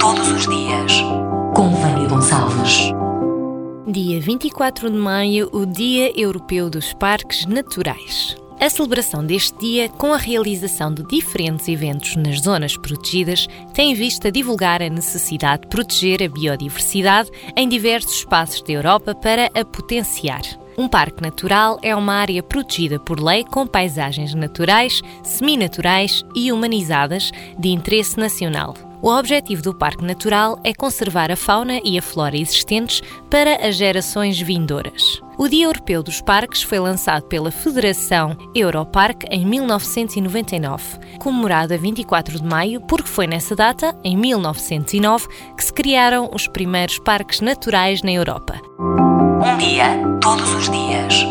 todos os dias, com Vânia Gonçalves. Dia 24 de maio, o Dia Europeu dos Parques Naturais. A celebração deste dia, com a realização de diferentes eventos nas zonas protegidas, tem vista divulgar a necessidade de proteger a biodiversidade em diversos espaços da Europa para a potenciar. Um parque natural é uma área protegida por lei com paisagens naturais, seminaturais e humanizadas de interesse nacional. O objetivo do Parque Natural é conservar a fauna e a flora existentes para as gerações vindouras. O Dia Europeu dos Parques foi lançado pela Federação Europarque em 1999, comemorado a 24 de maio, porque foi nessa data, em 1909, que se criaram os primeiros parques naturais na Europa. Um dia, todos os dias.